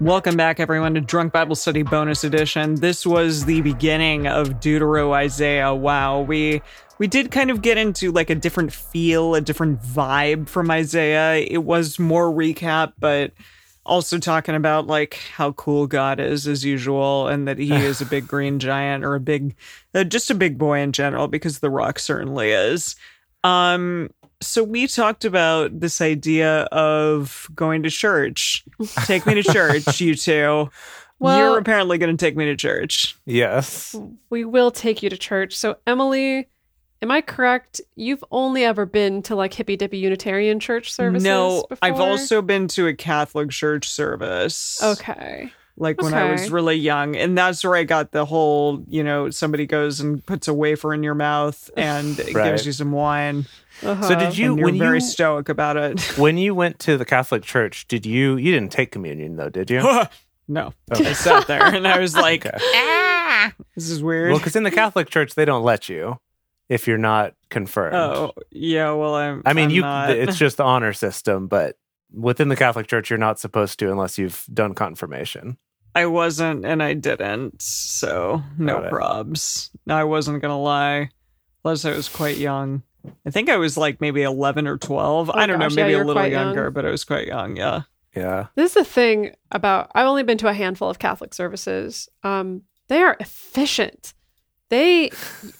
Welcome back, everyone, to Drunk Bible Study Bonus Edition. This was the beginning of Deutero Isaiah. Wow, we we did kind of get into like a different feel, a different vibe from Isaiah. It was more recap, but also talking about like how cool God is as usual, and that He is a big green giant or a big, uh, just a big boy in general, because The Rock certainly is. Um, so we talked about this idea of going to church. Take me to church, you two. Well- You're apparently going to take me to church. Yes. We will take you to church. So, Emily, am I correct? You've only ever been to like hippy dippy Unitarian church services? no, I've also been to a Catholic church service. Okay. Like when I was really young. And that's where I got the whole, you know, somebody goes and puts a wafer in your mouth and it Right. gives you some wine. Uh-huh. So did you and you're when very you stoic about it. when you went to the Catholic Church, did you you didn't take communion though, did you? no. Okay. I sat there and I was like, Okay. ah, this is weird. Well, because in the Catholic Church they don't let you if you're not confirmed. oh, yeah. Well, I'm. I mean, I'm you not. it's just the honor system, but within the Catholic Church you're not supposed to unless you've done confirmation. I wasn't and I didn't, so no Got it. probs. I wasn't gonna lie. Plus, I was quite young. I think I was like maybe eleven or twelve. I don't Oh gosh, know, maybe you a little quite young. younger, but I was quite young. Yeah. Yeah. This is the thing about I've only been to a handful of Catholic services. Um, they are efficient. They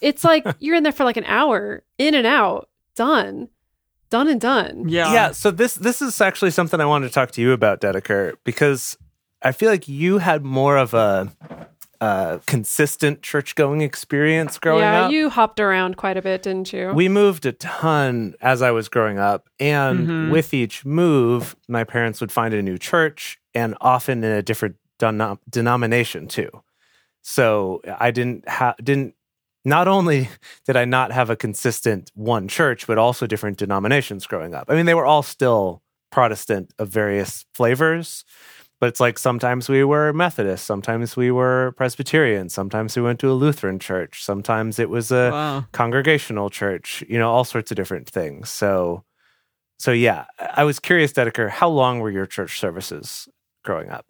it's like you're in there for like an hour, in and out, done. Done and done. Yeah. yeah so this this is actually something i wanted to talk to you about dedeker because i feel like you had more of a, uh consistent church going experience growing yeah, up Yeah, you hopped around quite a bit, didn't you? we moved a ton as i was growing up and Mhm. with each move my parents would find a new church and often in a different denom- denomination too so i didn't have didn't not only did I not have a consistent one church, but also different denominations growing up. I mean, they were all still Protestant of various flavors, but it's like sometimes we were Methodist, sometimes we were Presbyterian, sometimes we went to a Lutheran church, sometimes it was a Wow. congregational church, you know, all sorts of different things. So, so yeah, I I was curious, Dedeker, how long were your church services growing up?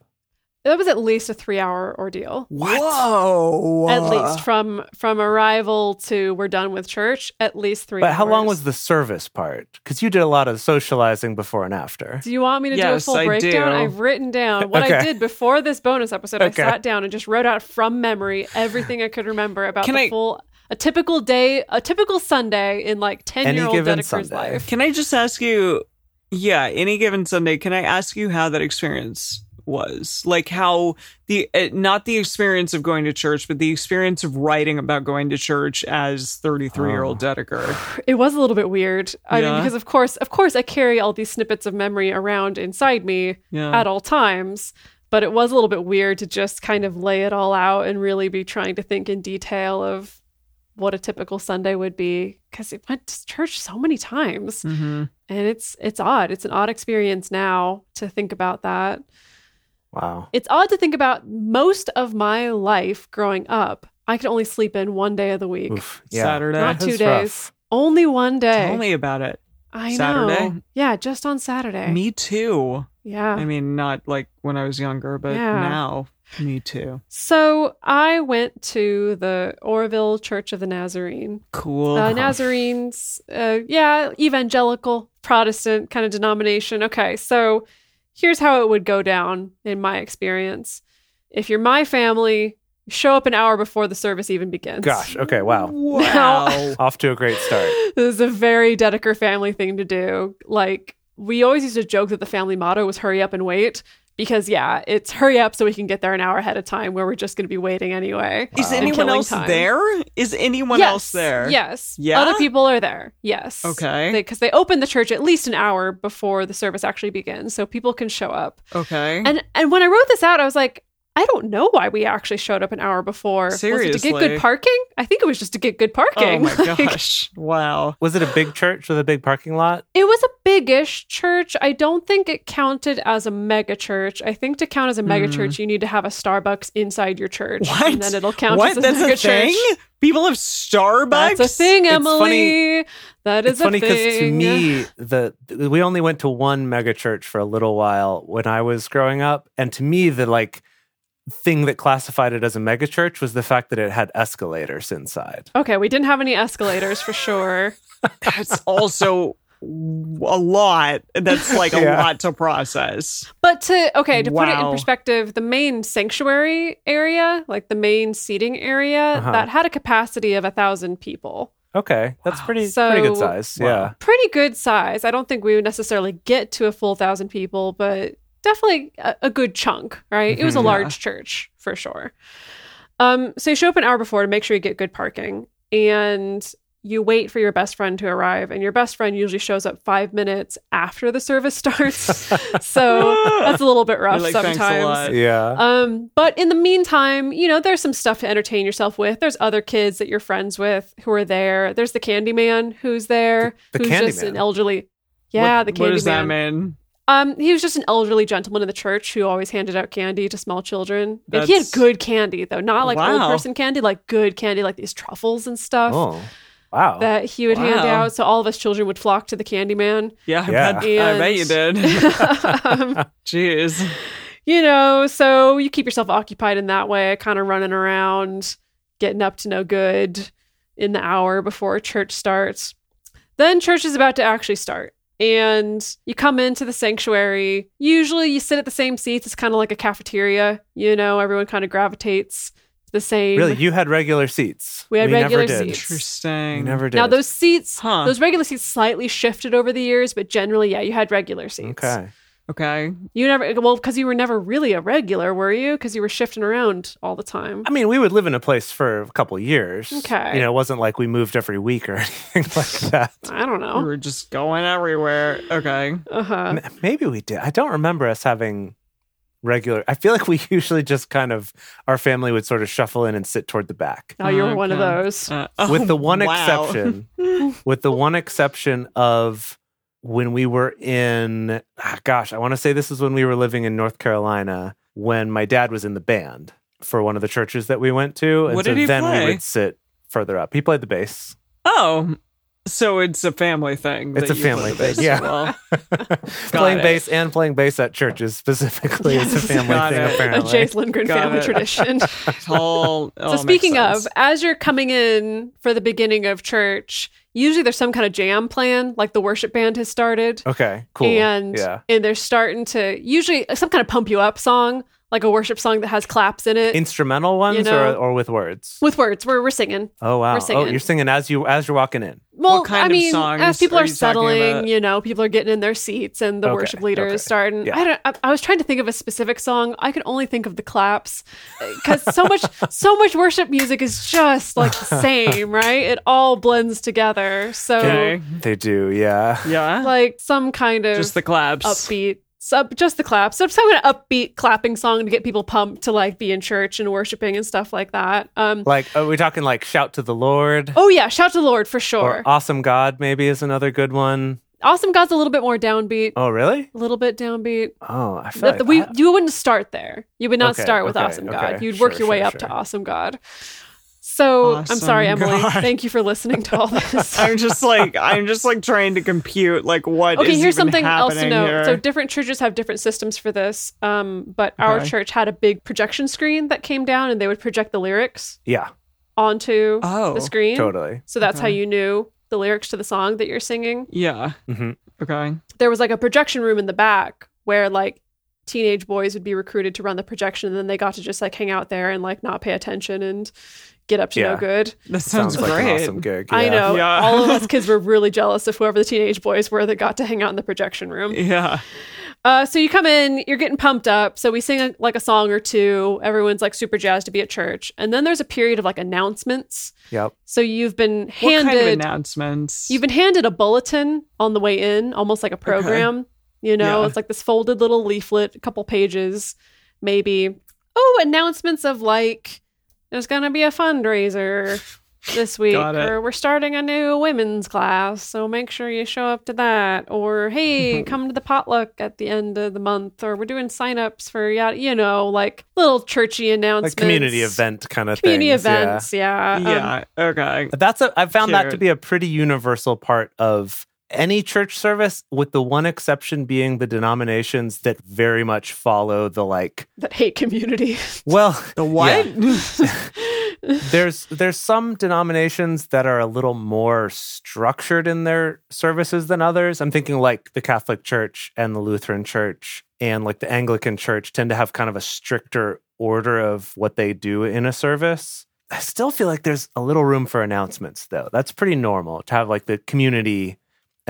That was at least a three hour ordeal. Whoa. At least from from arrival to we're done with church, at least three But how long was the service part? Because you did a lot of socializing before and after. Do you want me to do a full I breakdown? do. I've written down what I did before this bonus episode. Okay. I sat down and just wrote out from memory everything I could remember about Can the I- full a typical day, a typical Sunday in like ten Any year old given Dedeker's Sunday. life. Can I just ask you? Yeah, any given Sunday, can I ask you how that experience was? Like how the uh, not the experience of going to church, but the experience of writing about going to church as thirty-three year old Oh. Dedeker. It was a little bit weird. I mean, because of course, of course, I carry all these snippets of memory around inside me Yeah. at all times. But it was a little bit weird to just kind of lay it all out and really be trying to think in detail of what a typical Sunday would be. Because it went to church so many times. hmm and it's it's odd it's an odd experience now to think about that Wow. it's odd to think about most of my life growing up i could only sleep in one day of the week Oof. Yeah. Saturday. not two days rough. only one day Tell me about it. i Saturday? know yeah just on saturday Me too. yeah I mean, not like when I was younger, but Yeah. now, me too. so i went to the Oroville church of the nazarene Cool. uh, Nazarenes, uh, yeah, evangelical Protestant kind of denomination. Okay, so here's how it would go down in my experience. If you're my family, show up an hour before the service even begins. Gosh. Okay. Wow. Wow. Off to a great start. This is a very Dedeker family thing to do. Like, we always used to joke that the family motto was hurry up and wait. Because yeah, it's hurry up so we can get there an hour ahead of time where we're just going to be waiting anyway. Is uh, anyone else time. there? Is anyone yes, else there? Yes. Yeah? Other people are there. Yes. Okay. Because they, open the church at least an hour before the service actually begins, so people can show up. Okay. And and when I wrote this out, I was like, I don't know why we actually showed up an hour before. Was it to get good parking? I think it was just to get good parking. Oh my Like, gosh. Wow. Was it a big church with a big parking lot? It was a big-ish church. I don't think it counted as a mega church. I think to count as a mega Hmm. church, you need to have a Starbucks inside your church, What? and then it'll count what? as a That's mega a thing? church. People have Starbucks? That's a thing, It's Emily. funny- That is it's funny thing. to me the we only went to one mega church for a little while when I was growing up, and to me the like thing that classified it as a megachurch was the fact that it had escalators inside. Okay, we didn't have any escalators for sure. That's also a lot. That's like a Yeah. lot to process. But to okay, to put it in perspective, the main sanctuary area, like the main seating area, Uh-huh. that had a capacity of a thousand people. Okay, that's Wow. pretty So- pretty good size. Wow. Yeah. Pretty good size. I don't think we would necessarily get to a full thousand people, but definitely a, a good chunk, right? It was a Mhm. Yeah. large church for sure. Um, so you show up an hour before to make sure you get good parking, and you wait for your best friend to arrive, and your best friend usually shows up five minutes after the service starts. so that's a little bit rough like, sometimes. Yeah. Um, but in the meantime, you know, there's some stuff to entertain yourself with. There's other kids that you're friends with who are there. There's the candy man who's there, The- the who's just Candyman? an elderly. Yeah, What- the candy What does that mean? Um, he was just an elderly gentleman in the church who always handed out candy to small children. And he had good candy though, not like old person candy, like good candy, like these truffles and stuff oh. Wow. that he would hand out. So all of us children would flock to the Candyman. Yeah, I, Yeah. Bet, I bet you did. um, Jeez. you know, so you keep yourself occupied in that way, kind of running around, getting up to no good in the hour before church starts. Then church is about to actually start. And you come into the sanctuary. Usually you sit at the same seats. It's kind of like a cafeteria. You know, everyone kind of gravitates to the same. really, you had regular seats. We had regular never did. seats. Interesting. We never did. Now those seats, Huh. those regular seats slightly shifted over the years, but generally, yeah, you had regular seats. Okay. Okay. You never, well, because you were never really a regular, were you? Because you were shifting around all the time. I mean, we would live in a place for a couple years. Okay. You know, it wasn't like we moved every week or anything like that. I don't know. We know. were just going everywhere. Okay. Uh huh. M- Maybe we did. I don't remember us having regular. I feel like we usually just kind of our family would sort of shuffle in and sit toward the back. Oh, you were one of those. Uh, with oh, the one wow. exception with the one exception of when we were in ah, gosh i want to say this is when we were living in north carolina when my dad was in the band for one of the churches that we went to and What so did he then play? we would sit further up he played the bass Oh, so it's a family thing. It's a family thing, yeah. well. playing it. bass and playing bass at churches specifically is a family Got thing it. A apparently Jase Lindgren Got family it. tradition. It all- so speaking of, as you're coming in for the beginning of church, usually there's some kind of jam plan, like the worship band has started. okay cool. And yeah. and they're starting to usually some kind of pump you up song, like a worship song that has claps in it. instrumental ones know- or, or with words? With words, we're, we're singing. oh wow. We're oh you're singing as you as you're walking in Well, kind I of mean, songs as people are are, you settling, you know, people are getting in their seats, and the Okay, worship leader okay. is starting. Yeah. I don't. I, I was trying to think of a specific song. I could only think of the claps because so much, so much worship music is just like the same, right? It all blends together. So, Okay. they do yeah Yeah. like some kind of Just the claps. upbeat. Sub, just the claps. So some kind of upbeat clapping song to get people pumped to like be in church and worshiping and stuff like that. Um, Like, are we talking like shout to the Lord? oh yeah, shout to the Lord for sure. Or awesome God maybe is another good one. awesome God's a little bit more downbeat. Oh, really? A little bit downbeat. Oh, I feel The- like we you wouldn't start there. You would not Okay, start with okay, Awesome God. okay. You'd work Sure, your way sure, up to. Awesome God. So I'm sorry, Emily. God. Thank you for listening to all this. I'm just like I'm just like trying to compute like what okay, is here's even something else to happening know. here. So different churches have different systems for this. Um, but our church had a big projection screen that came down, and they would project the lyrics yeah, onto Oh, the screen. totally. So that's how you knew the lyrics to the song that you're singing. yeah. hmm Okay. there was like a projection room in the back where like teenage boys would be recruited to run the projection and then they got to just like hang out there and like not pay attention and get up to no good. That sounds, Sounds like great. an awesome gig. I know. Yeah. All of us kids were really jealous of whoever the teenage boys were that got to hang out in the projection room. Yeah. Uh, so you come in, you're getting pumped up. So we sing a, like a song or two. Everyone's like super jazzed to be at church. And then there's a period of like announcements. Yep. So you've been What handed kind of announcements? You've been handed a bulletin on the way in, almost like a program. You know, Yeah. it's like this folded little leaflet, a couple pages, maybe. oh, announcements of like there's going to be a fundraiser this week Got it. or we're starting a new women's class, so make sure you show up to that or hey, come to the potluck at the end of the month or we're doing signups for yeah, you know, like little churchy announcements. Like community event kind of Community things, yeah. events, yeah. Um, yeah. Okay. That's a I've found that to be a pretty universal part of any church service, with the one exception being the denominations that very much follow the like. that hate community. Well, The what? there's there's some denominations that are a little more structured in their services than others. I'm thinking like the Catholic Church and the Lutheran Church and like the Anglican Church tend to have kind of a stricter order of what they do in a service. I still feel like there's a little room for announcements though. That's pretty normal to have like the community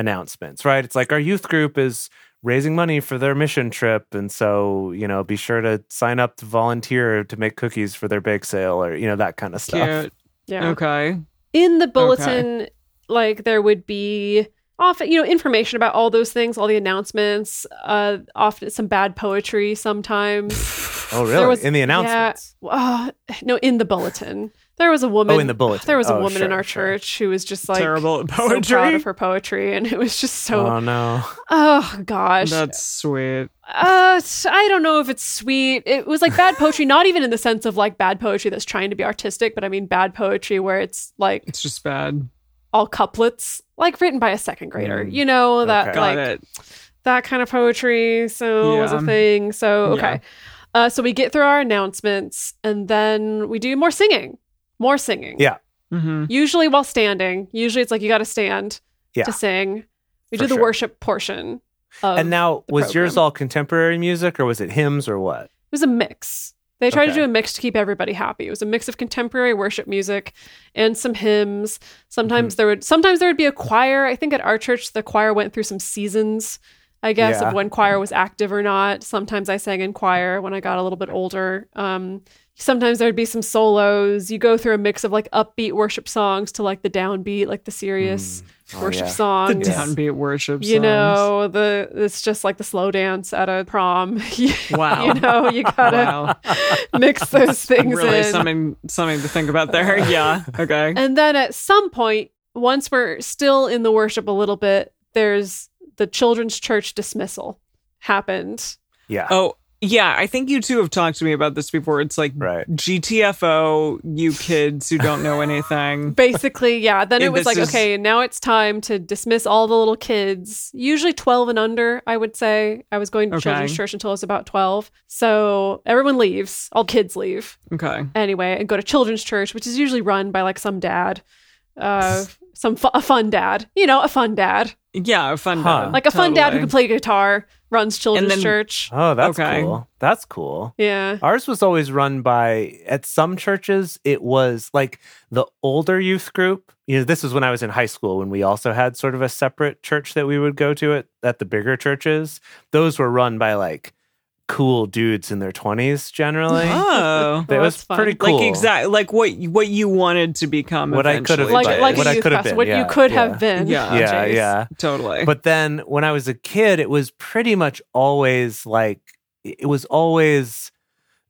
announcements, right? It's like our youth group is raising money for their mission trip and so, you know, be sure to sign up to volunteer to make cookies for their bake sale or, you know, that kind of stuff. Cute. yeah. Okay. in the bulletin like there would be often you know information about all those things all the announcements uh often some bad poetry sometimes Oh, There really? was- in the yeah, announcements. uh, no in the bulletin there was a woman Oh, in the bulletin. there was a Oh, woman in our sure. church who was just like Terrible at so proud of her poetry and it was just so oh no. oh gosh That's sweet. uh, s- I don't know if it's sweet. It was like bad poetry, not even in the sense of like bad poetry that's trying to be artistic, but I mean bad poetry where it's like It's just bad. all couplets, like written by a second grader. Mm. You know that Okay. Like it. that kind of poetry. So it was a thing. So Yeah. okay, uh, so we get through our announcements and then we do more singing, more singing. Yeah. hmm Usually while standing. Usually it's like you got to stand Yeah. to sing. We For do the sure. worship portion. Of, and now, the was yours all contemporary music or was it hymns or what? It was a mix. They tried to do a mix to keep everybody happy. It was a mix of contemporary worship music and some hymns. Mm-hmm. Sometimes there would sometimes there would be a choir. I think at our church the choir went through some seasons, I guess, Yeah. of when choir was active or not. Sometimes I sang in choir when I got a little bit older. Um, sometimes there'd be some solos. You go through a mix of like upbeat worship songs to like the downbeat, like the serious mm. Oh, worship yeah. The downbeat worship. You songs. know, the it's just like the slow dance at a prom. Wow. you know, you gotta Wow. mix those things really in. something something to think about there. Yeah. Okay. And then at some point, once we're still in the worship a little bit, there's the children's church dismissal happened. Yeah. Oh, yeah. I think you two have talked to me about this before. It's like Right. GTFO, you kids who don't know anything. Basically, yeah. Then it was like, is- okay, now it's time to dismiss all the little kids, usually 12 and under, I would say. I was going to Okay. children's church until I was about 12. So everyone leaves, all kids leave. Okay. anyway and go to children's church which is usually run by like some dad uh some fu- a fun dad you know a fun dad Yeah, a fun Huh. dad. like a fun dad who Totally. can play guitar runs children's then- church Oh, that's Okay. cool. That's cool. yeah Ours was always run by, at some churches, it was like the older youth group. You know, this was when I was in high school when we also had sort of a separate church that we would go to at, at the bigger churches. Those were run by like cool dudes in their 20s generally. Oh. That was fun. pretty cool. Like exact like what what you wanted to become What I could have like but like what a I youth could have been, what yeah, you could yeah. have been Yeah. yeah, Jase. yeah. totally. But then when I was a kid, it was pretty much always like it was always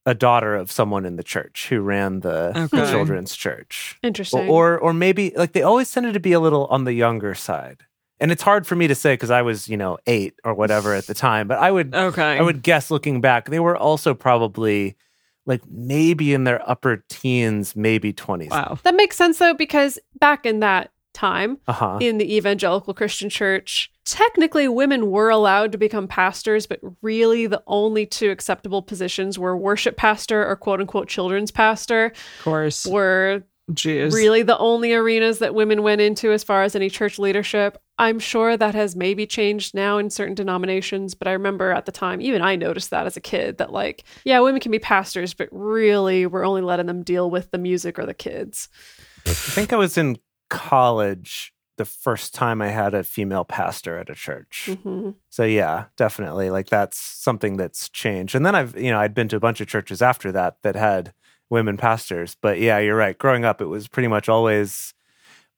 a daughter of someone in the church who ran the, the children's church. interesting Or, or or maybe like they always tended to be a little on the younger side. And it's hard for me to say because I was, you know, eight or whatever at the time. But I would okay. I would guess looking back, they were also probably like maybe in their upper teens, maybe twenties. wow. that makes sense though because back in that time Uh-huh. in the evangelical Christian church, technically women were allowed to become pastors, but really the only two acceptable positions were worship pastor or quote unquote children's pastor, Of course. were Jeez. really the only arenas that women went into as far as any church leadership. I'm sure that has maybe changed now in certain denominations, but I remember at the time, even I noticed that as a kid that, like, yeah, women can be pastors, but really we're only letting them deal with the music or the kids. I think I was in college the first time I had a female pastor at a church. hmm So yeah, definitely. Like that's something that's changed. And then I've, you know, I'd been to a bunch of churches after that that had women pastors. But yeah, you're right. Growing up, it was pretty much always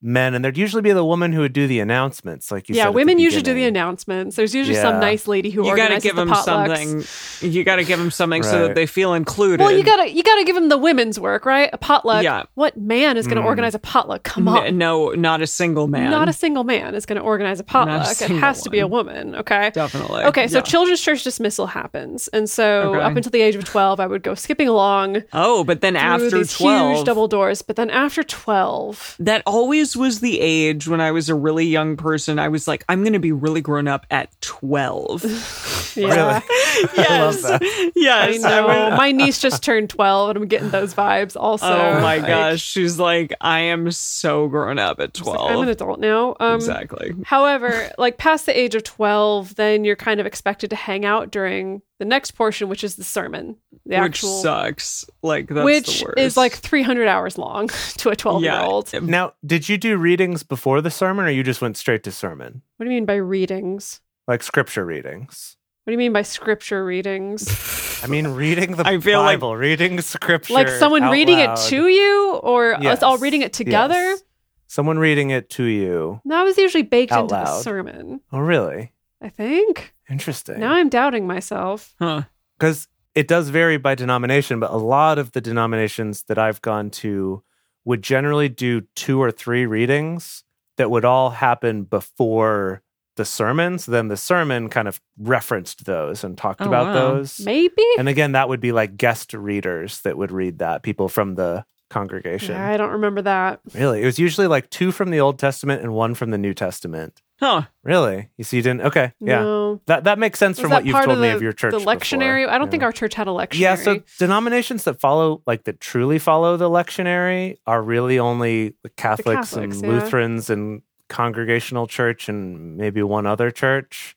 men, and there'd usually be the woman who would do the announcements, like you yeah, said. women usually do the announcements. There's usually some nice lady who You gotta give the them potlucks. something. You gotta give them something so that they feel included. Well, you gotta you gotta give them the women's work, right? A potluck. Yeah. What man is going to Mm. organize a potluck? Come N- on. no, not a single man. Not a single man is going to organize a potluck. It single has to be a woman, okay? Definitely. Okay, so Yeah. children's church dismissal happens. And so Okay. up until the age of 12, I would go skipping along oh, but then after these twelve, huge double doors. But then after 12, that always was the age when I was a really young person. I was like, I'm going to be really grown up at 12. yeah. Really? I yes. love that. I know. My niece just turned 12 and I'm getting those vibes also. oh my Like, gosh. She's like, I am so grown up at it's like, 12. I'm an adult now. Um, exactly. However, like past the age of 12, then you're kind of expected to hang out during the next portion, which is the sermon. The Which actual sucks. Like, that's which the worst. is like 300 hours long to a 12 year old. Now, did you do readings before the sermon, or you just went straight to sermon, What do you mean by readings? like scripture readings? What do you mean by scripture readings? I mean, reading the I feel like- Bible, reading scripture, like someone out reading loud. it to you or Yes. us all reading it together? Yes. Someone reading it to you. That was usually baked Out into the sermon, Oh, really? I think. Interesting. Now I'm doubting myself. Huh. because it does vary by denomination, but a lot of the denominations that I've gone to would generally do two or three readings that would all happen before the sermon. So then the sermon kind of referenced those and talked Oh, about wow. those. Maybe? And again, that would be like guest readers that would read that, people from the congregation. Yeah, I don't remember that. Really? It was usually like two from the Old Testament and one from the New Testament. Huh. Really? You see, you didn't? Okay. Yeah. No. That, that makes sense Was from what you've told of me of your church. The before. lectionary? I don't think Yeah. our church had a lectionary. Yeah, so denominations that follow, like that truly follow the lectionary, are really only the Catholics, Catholics, and yeah. Lutherans and Congregational Church and maybe one other church.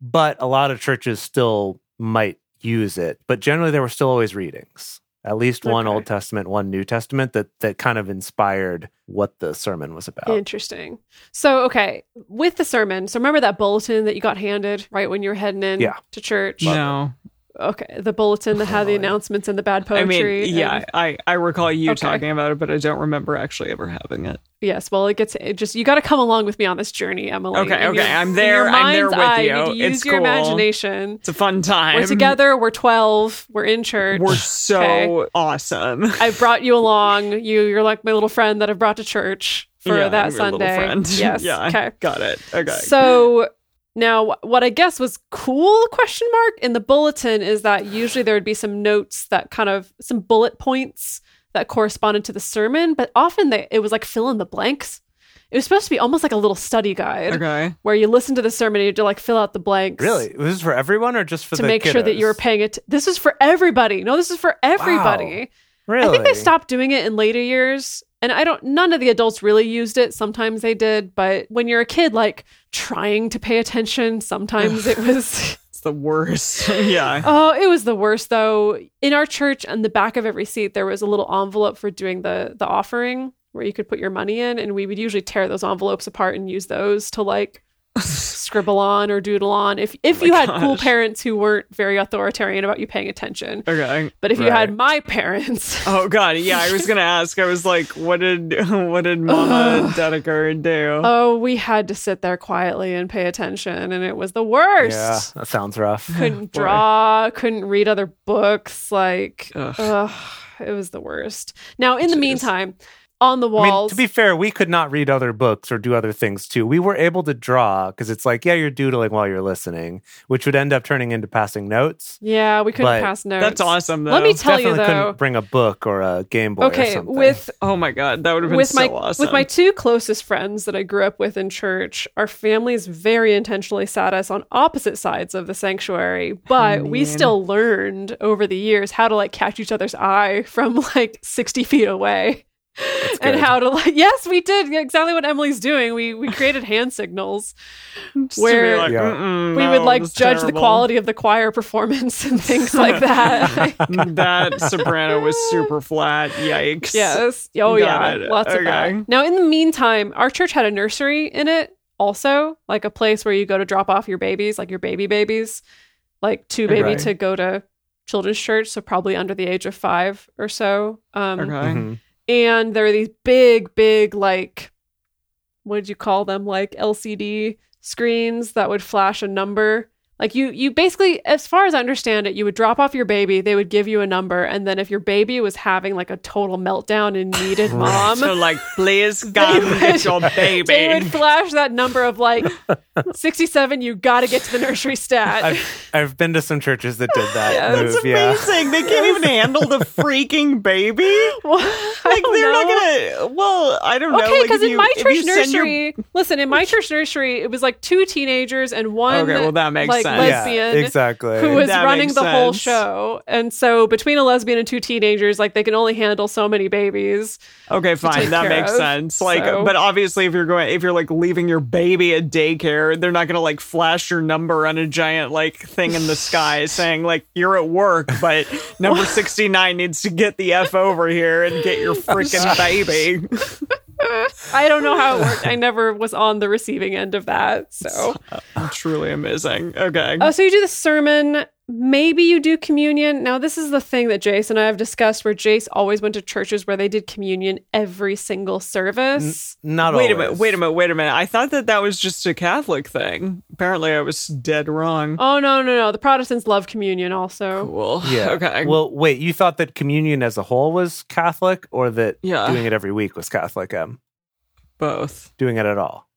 But a lot of churches still might use it. But generally, there were still always readings. At least one Okay. Old Testament, one New Testament that that kind of inspired what the sermon was about. Interesting. So, okay, with the sermon, so remember that bulletin that you got handed right when you were heading in Yeah. to church? No. Okay, the bulletin that had the announcements and the bad poetry I mean, yeah, and- I, I recall you Okay. talking about it, but I don't remember actually ever having it. yes. Well, it gets it just you got to come along with me on this journey, Emily. Okay, okay, your- I'm there, I'm there with eye, you. You use It's your cool. imagination. It's a fun time. We're together. We're twelve. We're in church. We're so Okay. awesome. I brought you along. You, you're like my little friend that I've brought to church for Yeah, that I'm your little Sunday. friend. Yes. yeah. Okay. Got it. Okay. So now what I guess was cool question mark in the bulletin is that usually there would be some notes that kind of some bullet points that corresponded to the sermon, but often they it was like fill in the blanks. It was supposed to be almost like a little study guide okay. where you listen to the sermon and you to like fill out the blanks. Really? Was this for everyone or just for the To make sure that you were paying it. This is for everybody. No, this is for everybody. Really? I think they stopped doing it in later years. And I don't none of the adults really used it. Sometimes they did, but when you're a kid like trying to pay attention, sometimes it was It's the worst. yeah. Oh, it was the worst though. In our church on the back of every seat there was a little envelope for doing the the offering where you could put your money in and we would usually tear those envelopes apart and use those to like scribble on or doodle on if if Oh you my had cool parents who weren't very authoritarian about you paying attention. Okay. But if you had my parents, Oh god, yeah, I was gonna ask. I was like, what did what did Mama Dedeker do? Oh, we had to sit there quietly and pay attention, and it was the worst. Yeah, that sounds rough. Couldn't draw, couldn't read other books. Like, Ugh. ugh, it was the worst. Now, in the meantime, on the I mean, to be fair, we could not read other books or do other things too. We were able to draw because it's like, yeah, you're doodling while you're listening, which would end up turning into passing notes. yeah, we couldn't but pass notes. That's awesome though. Let me tell you though. couldn't bring a book or a Game Boy. or Okay, something. with oh my god, that would have been with so my awesome. with my two closest friends that I grew up with in church, our families very intentionally sat us on opposite sides of the sanctuary, but we mean. still learned over the years how to like catch each other's eye from like sixty feet away. And how to like yes, we did exactly what Emily's doing. We we created hand signals. Just to be where like, Yeah. We no, would like that's judge the quality of the choir performance and things like that. that soprano was super flat. Yikes. Yes. Oh, Got yeah. it. Lots of Okay. that. Now, in the meantime, our church had a nursery in it also, like a place where you go to drop off your babies, like your baby babies, like two baby Right. to go to children's church. So, probably under the age of five or so. Um, Okay. Mhm. And there were these big, big, like, what did you call them? Like LCD screens that would flash a number. Like you, you basically, as far as I understand it, you would drop off your baby. They would give you a number, and then if your baby was having like a total meltdown and needed mom, So like, please come would- get your baby. they would flash that number of like sixty-seven. You got to get to the nursery stat. I've, I've been to some churches that did that Yeah, move. That's yeah. amazing. They can't even handle the freaking baby. Well, I Like don't they're know. not gonna. Well, I don't know. Okay, because if in you- my church you send your- nursery, listen, in my church nursery, it was like two teenagers and one Okay, well, that makes like sense. Lesbian Yeah, exactly. who was That running makes the whole show. And so between a lesbian and two teenagers, like they can only handle so many babies. Okay, fine. That makes of, sense. Like, so- but obviously, if you're going, if you're like leaving your baby at daycare, they're not gonna like flash your number on a giant like thing in the sky saying like you're at work, but number sixty nine needs to get the f over here and get your freaking baby. I don't know how it worked. I never was on the receiving end of that. So, uh, Truly amazing. Okay. oh, so you do the sermon. Maybe you do communion. Now, this is the thing that Jase and I have discussed where Jase always went to churches where they did communion every single service. Not Wait a minute. Wait a minute. Wait a minute. I thought that that was just a Catholic thing. Apparently, I was dead wrong. Oh, no, no, no. The Protestants love communion also. Cool. Yeah. Okay. Well, wait. You thought that communion as a whole was Catholic, or that Yeah. doing it every week was Catholic? Um, both. doing it at all?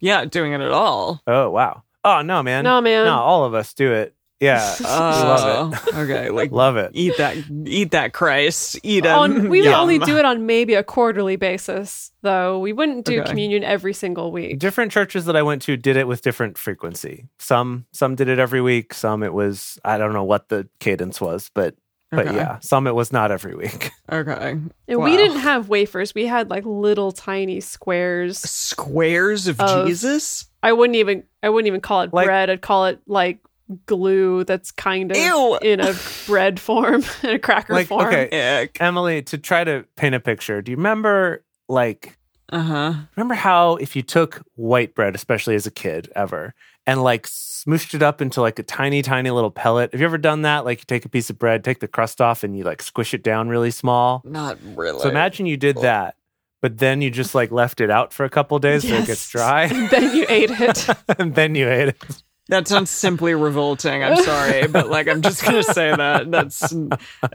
Yeah, doing it at all. Oh wow. Oh no, man. No, man. No, all of us do it. Yeah, we love it. Oh, okay. Like. Love it. eat that, eat that Christ, eat him. On, we would Yum. only do it on maybe a quarterly basis, though. We wouldn't do Okay. communion every single week. Different churches that I went to did it with different frequency. Some some did it every week. Some it was I don't know what the cadence was, but but Okay. yeah, some it was not every week. Okay. And Wow. we didn't have wafers. We had like little tiny squares. Squares of, Of- Jesus. I wouldn't even I wouldn't even call it Like- bread. I'd call it like glue that's kind of Ew. in a bread form, in a cracker Like, form. okay. Ick. Emily, to try to paint a picture, do you remember like Uh huh. remember how if you took white bread, especially as a kid ever, and like smooshed it up into like a tiny, tiny little pellet? Have you ever done that? Like you take a piece of bread, take the crust off, and you like squish it down really small. Not really. So imagine you did that, but then you just like left it out for a couple days so it gets dry, then you ate it. and then you ate it. That sounds simply revolting. I'm sorry, but like I'm just gonna say that that's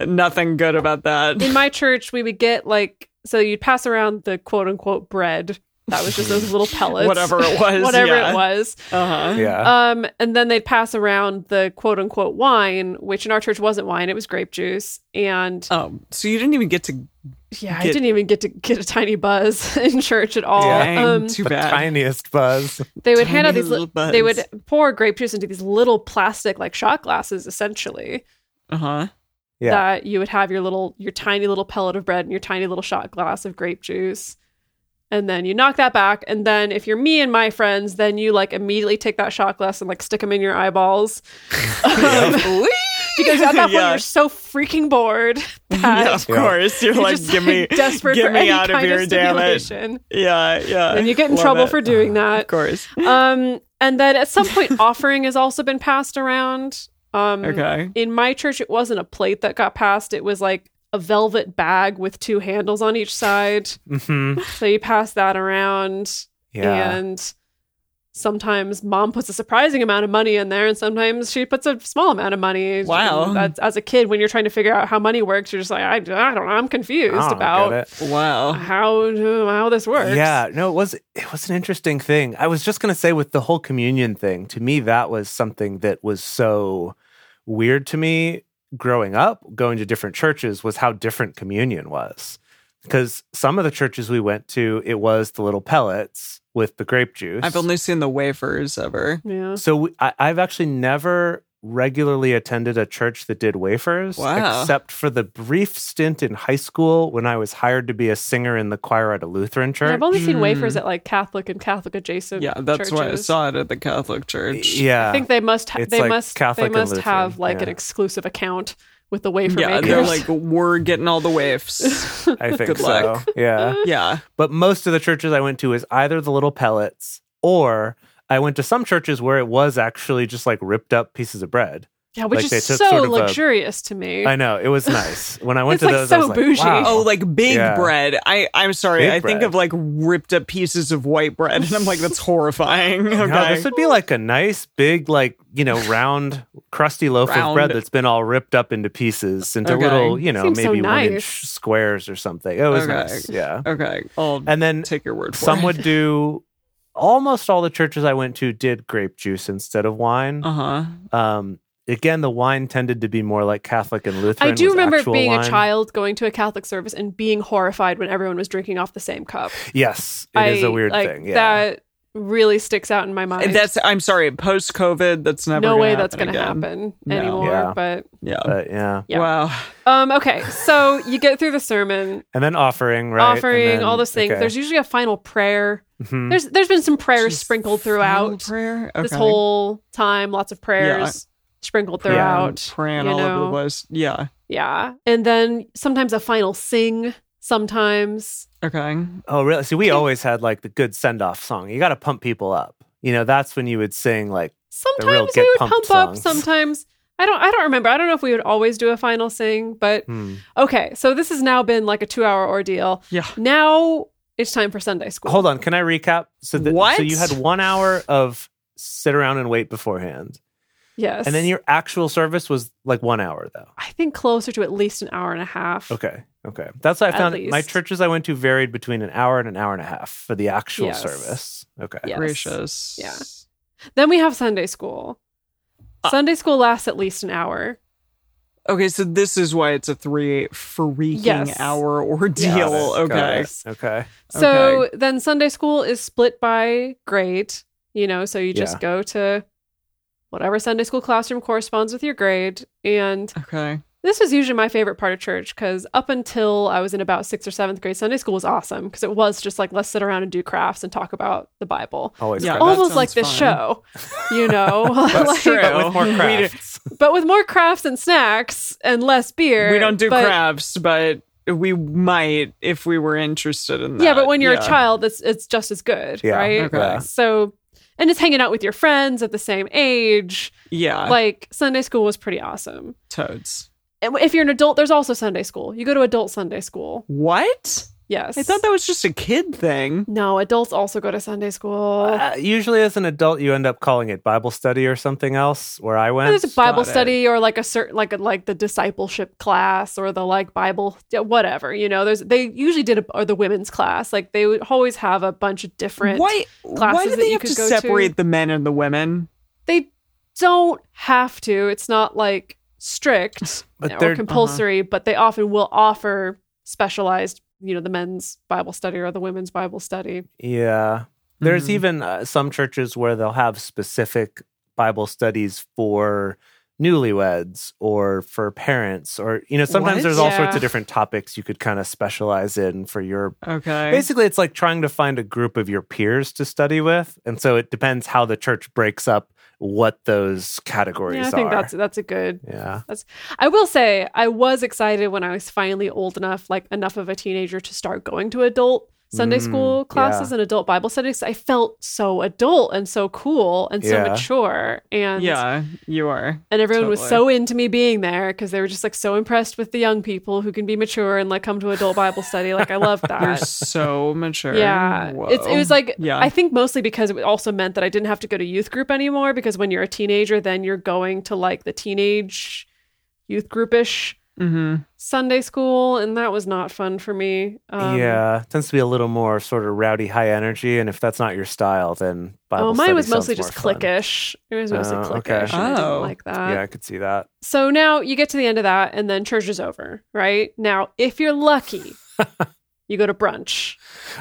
nothing good about that. in my church, we would get like so you'd pass around the quote unquote bread. That was just those little pellets. Whatever it was, Whatever yeah. it was. Uh huh. Yeah. Um, and then they'd pass around the quote unquote wine, which in our church wasn't wine, it was grape juice. And Oh, so you didn't even get to yeah, I get- didn't even get to get a tiny buzz in church at all. Yeah. Dang, Um, too the bad. tiniest buzz. they would hand out these little buds. they would pour grape juice into these little plastic like shot glasses essentially Uh huh. Yeah. that you would have your little your tiny little pellet of bread and your tiny little shot glass of grape juice and then you knock that back and then if you're me and my friends then you like immediately take that shot glass and like stick them in your eyeballs Um, because at that point Yeah. you're so freaking bored that Yeah, of course. You're, you're like, just give me, desperate get for me any out of kind here, of stimulation Yeah, yeah. and you get in Love trouble it. for doing that Of course. um and then at some point offering has also been passed around um Okay. in my church it wasn't a plate that got passed it was like a velvet bag with two handles on each side hmm so you pass that around Yeah. and sometimes mom puts a surprising amount of money in there and sometimes she puts a small amount of money Wow. And that's, as a kid when you're trying to figure out how money works you're just like i, I don't know i'm confused don't about get it. Wow. how how this works Yeah, no, it was it was an interesting thing. I was just gonna say with the whole communion thing, to me that was something that was so weird to me growing up, going to different churches, was how different communion was. Because some of the churches we went to, it was the little pellets with the grape juice. I've only seen the wafers ever. yeah so we, I, I've actually never regularly attended a church that did wafers, Wow. except for the brief stint in high school when I was hired to be a singer in the choir at a Lutheran church. i've only seen Mm. wafers at like catholic and catholic adjacent Yeah, that's why I saw it at the Catholic Church. Yeah, I think they must ha- they like must Catholic they and must have Lutheran, like an exclusive account with the wafer Yeah, makers. they're like, we're getting all the wafes. I think Good so. luck. Yeah. yeah. But most of the churches I went to is either the little pellets or I went to some churches where it was actually just like ripped up pieces of bread. Yeah, which Like, is so sort of a- luxurious to me. I know it was nice when I went It's, to like, those. I was bougie. Like, wow. Oh, like big Yeah. bread. I I'm sorry. Big I think of like ripped up pieces of white bread, and I'm like, that's horrifying. Okay. No, this would be like a nice, big, like you know, round, crusty loaf of bread that's been all ripped up into pieces, into Okay. little, you know, Seems so maybe one inch squares or something. It was Okay. nice, yeah. okay. I'll And then take your word for some it. would do. Almost all the churches I went to did grape juice instead of wine. Uh huh. Um, again, the wine tended to be more like Catholic and Lutheran. I do remember being wine. a child going to a Catholic service and being horrified when everyone was drinking off the same cup. Yes, it is a weird like, thing. Yeah. That really sticks out in my mind. That's. I'm sorry. Post COVID, that's never. no gonna way that's going going to to happen No. anymore. Yeah. But Yeah. but yeah, Yeah. Wow. um, okay, so you get through the sermon, and then offering, right? And offering then- all those things. okay. There's usually a final prayer. Mhm. There's there's been some prayers Just sprinkled throughout prayer. this whole time. Lots of prayers sprinkled Yeah, throughout. praying you all over know. the place. Yeah. Yeah, and then sometimes a final sing. Sometimes Okay. Oh, really? See, we always had like the good send off song. You got to pump people up. You know, that's when you would sing like, real sometimes get we would pumped pump up. Sometimes I don't. I don't remember. I don't know if we would always do a final sing, but hmm. okay. So this has now been like a two-hour ordeal. Yeah. Now it's time for Sunday school. hold on. Can I recap? So, the, What? so you had one hour of sit around and wait beforehand, Yes. and then your actual service was like one hour though. I think closer to at least an hour and a half. Okay, okay, that's what I At found. My churches I went to varied between an hour and an hour and a half for the actual Yes. service. Okay, Yes. Gracious. Yeah. Then we have Sunday school. Uh, Sunday school lasts at least an hour. Okay, so this is why it's a three freaking Yes. hour ordeal. it, got Okay. it, okay. So then Sunday school is split by grade, you know, so you just Yeah. go to whatever Sunday school classroom corresponds with your grade. And Okay. this was usually my favorite part of church because up until I was in about sixth or seventh grade, Sunday school was awesome because it was just like, let's sit around and do crafts and talk about the Bible. Always Yeah, Almost like sounds this fun. show, you know? That's Like- true. But with more crafts. but with more crafts and snacks and less beer. We don't do but- crafts, but we might if we were interested in that. Yeah, but when you're Yeah. a child, it's it's just as good, Yeah, right? okay. So, and it's hanging out with your friends at the same age. Yeah. Like Sunday school was pretty awesome. toads. If you're an adult, there's also Sunday school. You go to adult Sunday school. What? Yes. I thought that was just a kid thing. No, adults also go to Sunday school. Uh, usually, as an adult, you end up calling it Bible study or something else. Where I went, There's a Bible Got it. study or like a certain like a, like the discipleship class or the like Bible yeah, whatever. You know, there's they usually did a, or the women's class. Like they would always have a bunch of different. Why? Why classes do that they you have could to go to. separate the men and the women? They don't have to. It's not like strict But or they're- compulsory, but they often will offer specialized. You know, the men's Bible study or the women's Bible study. Yeah. There's Mhm. even uh, some churches where they'll have specific Bible studies for newlyweds or for parents or you know sometimes What? there's all sorts of different topics you could kind of specialize in for your Okay. basically it's like trying to find a group of your peers to study with and so it depends how the church breaks up what those categories Yeah, I think are. that's that's a good yeah. That's, I will say I was excited when I was finally old enough, like enough of a teenager to start going to adult Sunday Mm, school classes yeah. and adult Bible studies. I felt so adult and so cool and so Yeah. mature. And yeah, you are. and everyone was so into me being there because they were just like so impressed with the young people who can be mature and like come to adult Bible study. Like I love that. You're so mature. Yeah, it's, it was like yeah. I think mostly because it also meant that I didn't have to go to youth group anymore. Because when you're a teenager, then you're going to like the teenage youth groupish Mhm. Sunday school, and that was not fun for me. Um, yeah it tends to be a little more sort of rowdy high energy and if that's not your style then Bible oh, study mine was mostly just fun. cliquish. It was mostly Oh, okay. cliquish. I didn't Oh. like that. yeah i could see that So now you get to the end of that, and then church is over, right? Now, if you're lucky, you go to brunch.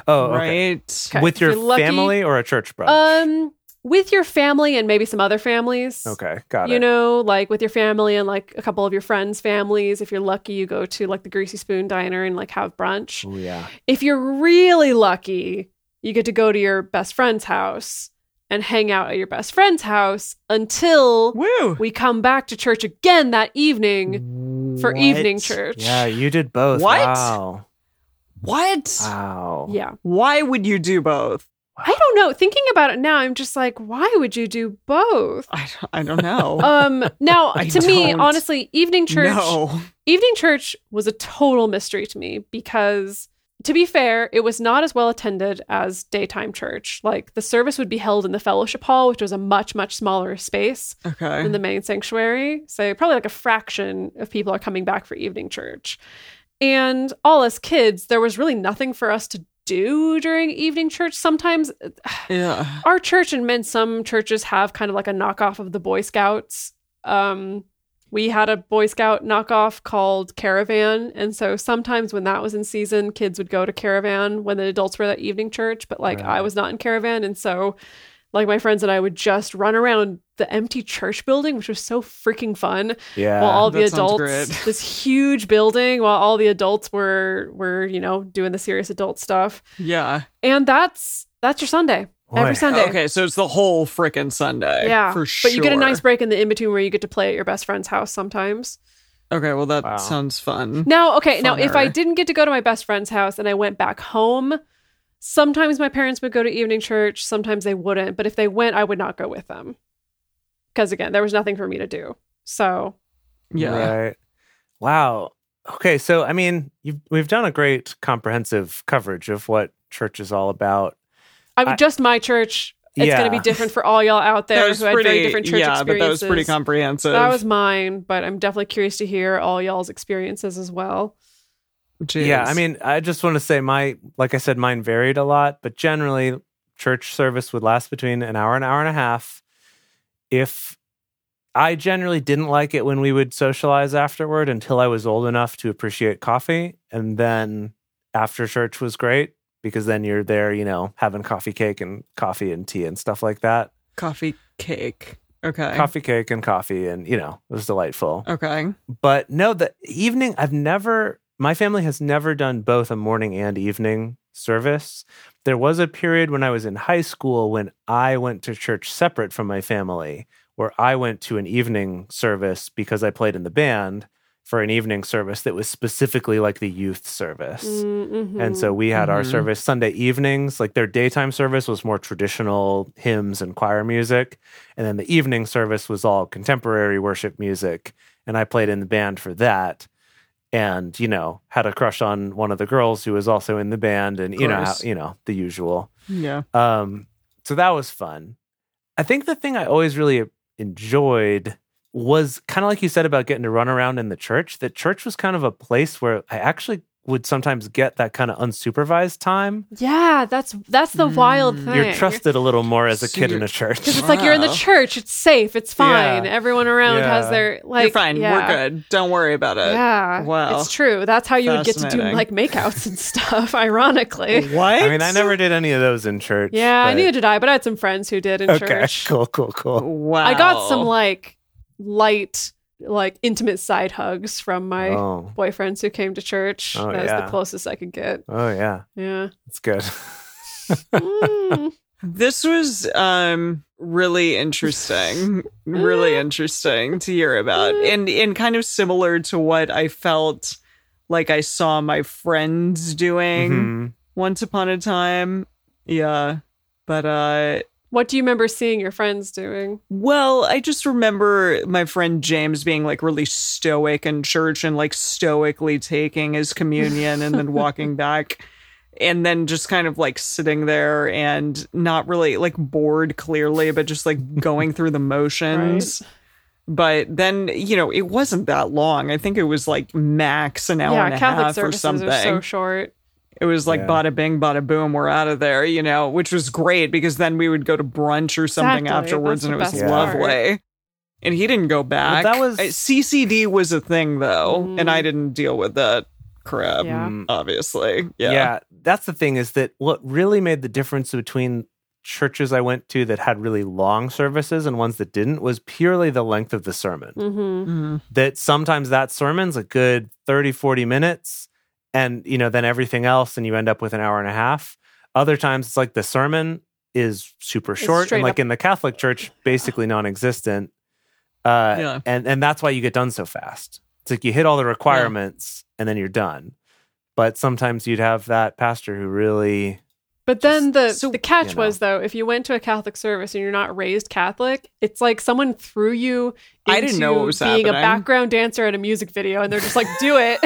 oh okay. right. Okay. with your lucky- family or a church brunch Um, with your family and maybe some other families. okay got you it You know, like with your family and like a couple of your friends' families. If you're lucky, you go to like the Greasy Spoon Diner and like have brunch. oh yeah If you're really lucky, you get to go to your best friend's house and hang out at your best friend's house until Woo. we come back to church again that evening for What? evening church. yeah you did both What? wow What? wow Yeah. Why would you do both? I don't know. Thinking about it now, I'm just like, why would you do both? I, don't- I don't know. Um, now to me, don't honestly, evening church, No. evening church was a total mystery to me because, to be fair, it was not as well attended as daytime church. Like the service would be held in the fellowship hall, which was a much much smaller space Okay. than the main sanctuary. So probably like a fraction of people are coming back for evening church. And all us kids, there was really nothing for us to do during evening church. Sometimes yeah. our church and men some churches have kind of like a knockoff of the Boy Scouts. Um, we had a Boy Scout knockoff called Caravan, and so sometimes when that was in season, kids would go to Caravan when the adults were at evening church. But like I was not in Caravan, and so like my friends and I would just run around the empty church building, which was so freaking fun. Yeah. while all the adults, this huge building, while all the adults were were you know doing the serious adult stuff, Yeah. and that's that's your Sunday Boy. every Sunday. Okay, so it's the whole freaking Sunday. Yeah, For sure. But you get a nice break in the in between where you get to play at your best friend's house sometimes. Okay, well that Wow. sounds fun. Now, okay, now if I didn't get to go to my best friend's house and I went back home, sometimes my parents would go to evening church, sometimes they wouldn't. But if they went, I would not go with them because again, there was nothing for me to do. So Yeah. Right. Wow. Okay. So, I mean, you've, we've done a great comprehensive coverage of what church is all about. I mean, I- just my church. It's going to be different for all y'all out there That was who had pretty very different church Yeah, but that was pretty comprehensive. That was mine, but I'm definitely curious to hear all y'all's experiences as well. Yeah. I mean, I just want to say my, like I said, mine varied a lot, but generally, church service would last between an hour and an hour and a half. If I generally didn't like it when we would socialize afterward until I was old enough to appreciate coffee. And then after church was great because then you're there, you know, having coffee cake and coffee and tea and stuff like that. coffee cake. Okay. Coffee cake and coffee, and you know, it was delightful. Okay. But no, the evening, I've never, my family has never done both a morning and evening service. There was a period when I was in high school when I went to church separate from my family, where I went to an evening service because I played in the band for an evening service that was specifically like the youth service. Mm-hmm. And so we had our Mhm. service Sunday evenings. Like their daytime service was more traditional hymns and choir music. And then the evening service was all contemporary worship music. And I played in the band for that. And, you know, had a crush on one of the girls who was also in the band and, you know, how, you know, the usual. Yeah. Um, so that was fun. I think the thing I always really enjoyed was kind of like you said about getting to run around in the church. That church was kind of a place where I actually would sometimes get that kind of unsupervised time. Yeah, that's that's the wild Mm. thing. You're trusted a little more as a So kid in a church. Because it's like you're in the church. It's safe. It's fine. Yeah. Everyone around has their like. You're fine. yeah. We're good. Don't worry about it. Yeah. Wow. It's true. That's how you would get to do like makeouts and stuff. Ironically. What? I mean, I never did any of those in church. Yeah, but- neither did I, but I had some friends who did in Okay, church. cool, cool, cool. Wow. I got some like light, like intimate side hugs from my Oh, boyfriends who came to church. Oh, That's yeah. the closest I could get. oh yeah, Yeah. it's good. Mm. This was um really interesting. really interesting to hear about. And and kind of similar to what I felt like I saw my friends doing Mhm. once upon a time. Yeah. But uh what do you remember seeing your friends doing? well, I just remember my friend James being like really stoic in church and like stoically taking his communion and then walking back. And then just kind of like sitting there and not really like bored clearly, but just like going through the motions. But then, you know, it wasn't that long. I think it was like max an hour yeah, and a Catholic half or something. so short. It was like Yeah. bada bing, bada boom, we're out of there, you know, which was great because then we would go to brunch or something Exactly. afterwards That's and it was best part. lovely. And he didn't go back. that was- Uh, CCD was a thing though, Mhm. and I didn't deal with that crap, Yeah. Mm, obviously. Yeah. yeah, that's the thing is that what really made the difference between churches I went to that had really long services and ones that didn't was purely the length of the sermon. Mm-hmm. Mhm. That sometimes that sermon's a good 30, 40 minutes, and you know, then everything else, and you end up with an hour and a half. Other times it's like the sermon is super short, and like up- in the Catholic Church, basically non-existent. Uh, Yeah. and and that's why you get done so fast. It's like you hit all the requirements and then you're done. But sometimes you'd have that pastor who really But then the so- the catch you know. was though, if you went to a Catholic service and you're not raised Catholic, it's like someone threw you. I didn't know into what was being a background dancer at a music video, and they're just like, "Do it,"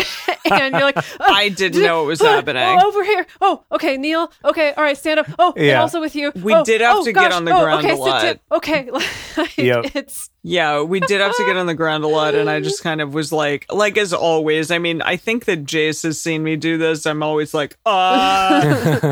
and you're like, "Oh, I didn't know what was happening. Oh, over here. Oh, okay, kneel. Okay, all right, stand up. Oh, and also with you. We Oh, did have oh, to get on the oh, ground okay, a sit lot. down. Okay, like, Yep. it's Yeah, we did have to get on the ground a lot, and I just kind of was like, like as always. I mean, I think that Jase has seen me do this. I'm always like, uh,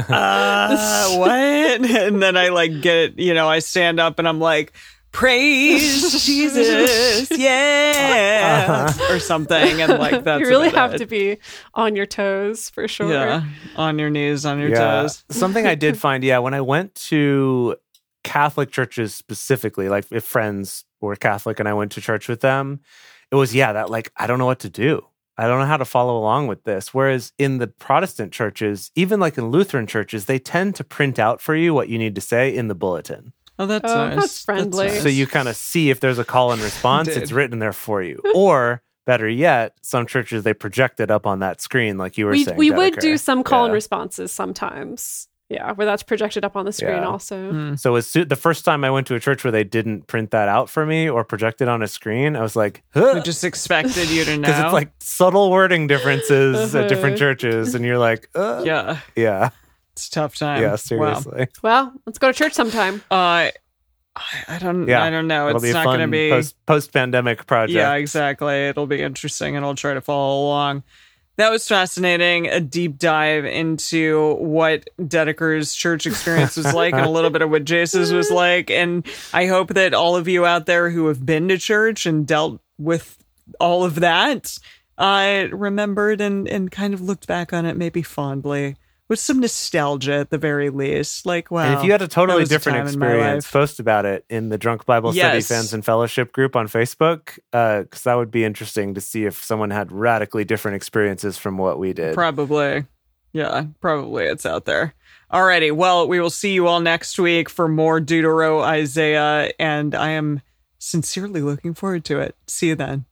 uh, what? And then I like get, you know, I stand up and I'm like, praise Jesus, yeah, or something, and like that, you really have it. to be on your toes for sure. yeah, on your knees, on your yeah. toes. Something I did find, yeah, when I went to Catholic churches specifically, like if friends were Catholic and I went to church with them, it was, yeah, that like, I don't know what to do. I don't know how to follow along with this. Whereas in the Protestant churches, even like in Lutheran churches, they tend to print out for you what you need to say in the bulletin. Oh, that's Oh, nice. that's friendly. nice. So you kind of see if there's a call and response, it's written there for you. Or better yet, some churches they project it up on that screen, like you were we saying. we would do some call and responses sometimes. Yeah, where that's projected up on the screen Yeah. also. Hmm. So as soo- the first time I went to a church where they didn't print that out for me or project it on a screen, I was like, We just expected you to know. because it's like subtle wording differences at different Uh-huh. churches, and you're like, uh, yeah, yeah, yeah, it's a tough time. yeah, Wow. seriously. Well, let's go to church sometime. Uh, I, I don't. Yeah. I don't know. It'll It's not going to be. post post pandemic project. Yeah, exactly. It'll be interesting, and I'll try to follow along. That was fascinating. A deep dive into what Dedeker's church experience was like, and a little bit of what Jase's was like. And I hope that all of you out there who have been to church and dealt with all of that, uh, remembered and and kind of looked back on it maybe fondly with some nostalgia at the very least. Like, wow. And if you had a totally was a different time in my experience, post about it in the Drunk Bible Study Fans and Fellowship group on Facebook, uh, because that would be interesting to see if someone had radically different experiences from what we did. Probably. Yeah, probably it's out there. Alrighty, well, we will see you all next week for more Deutero Isaiah, and I am sincerely looking forward to it. See you then.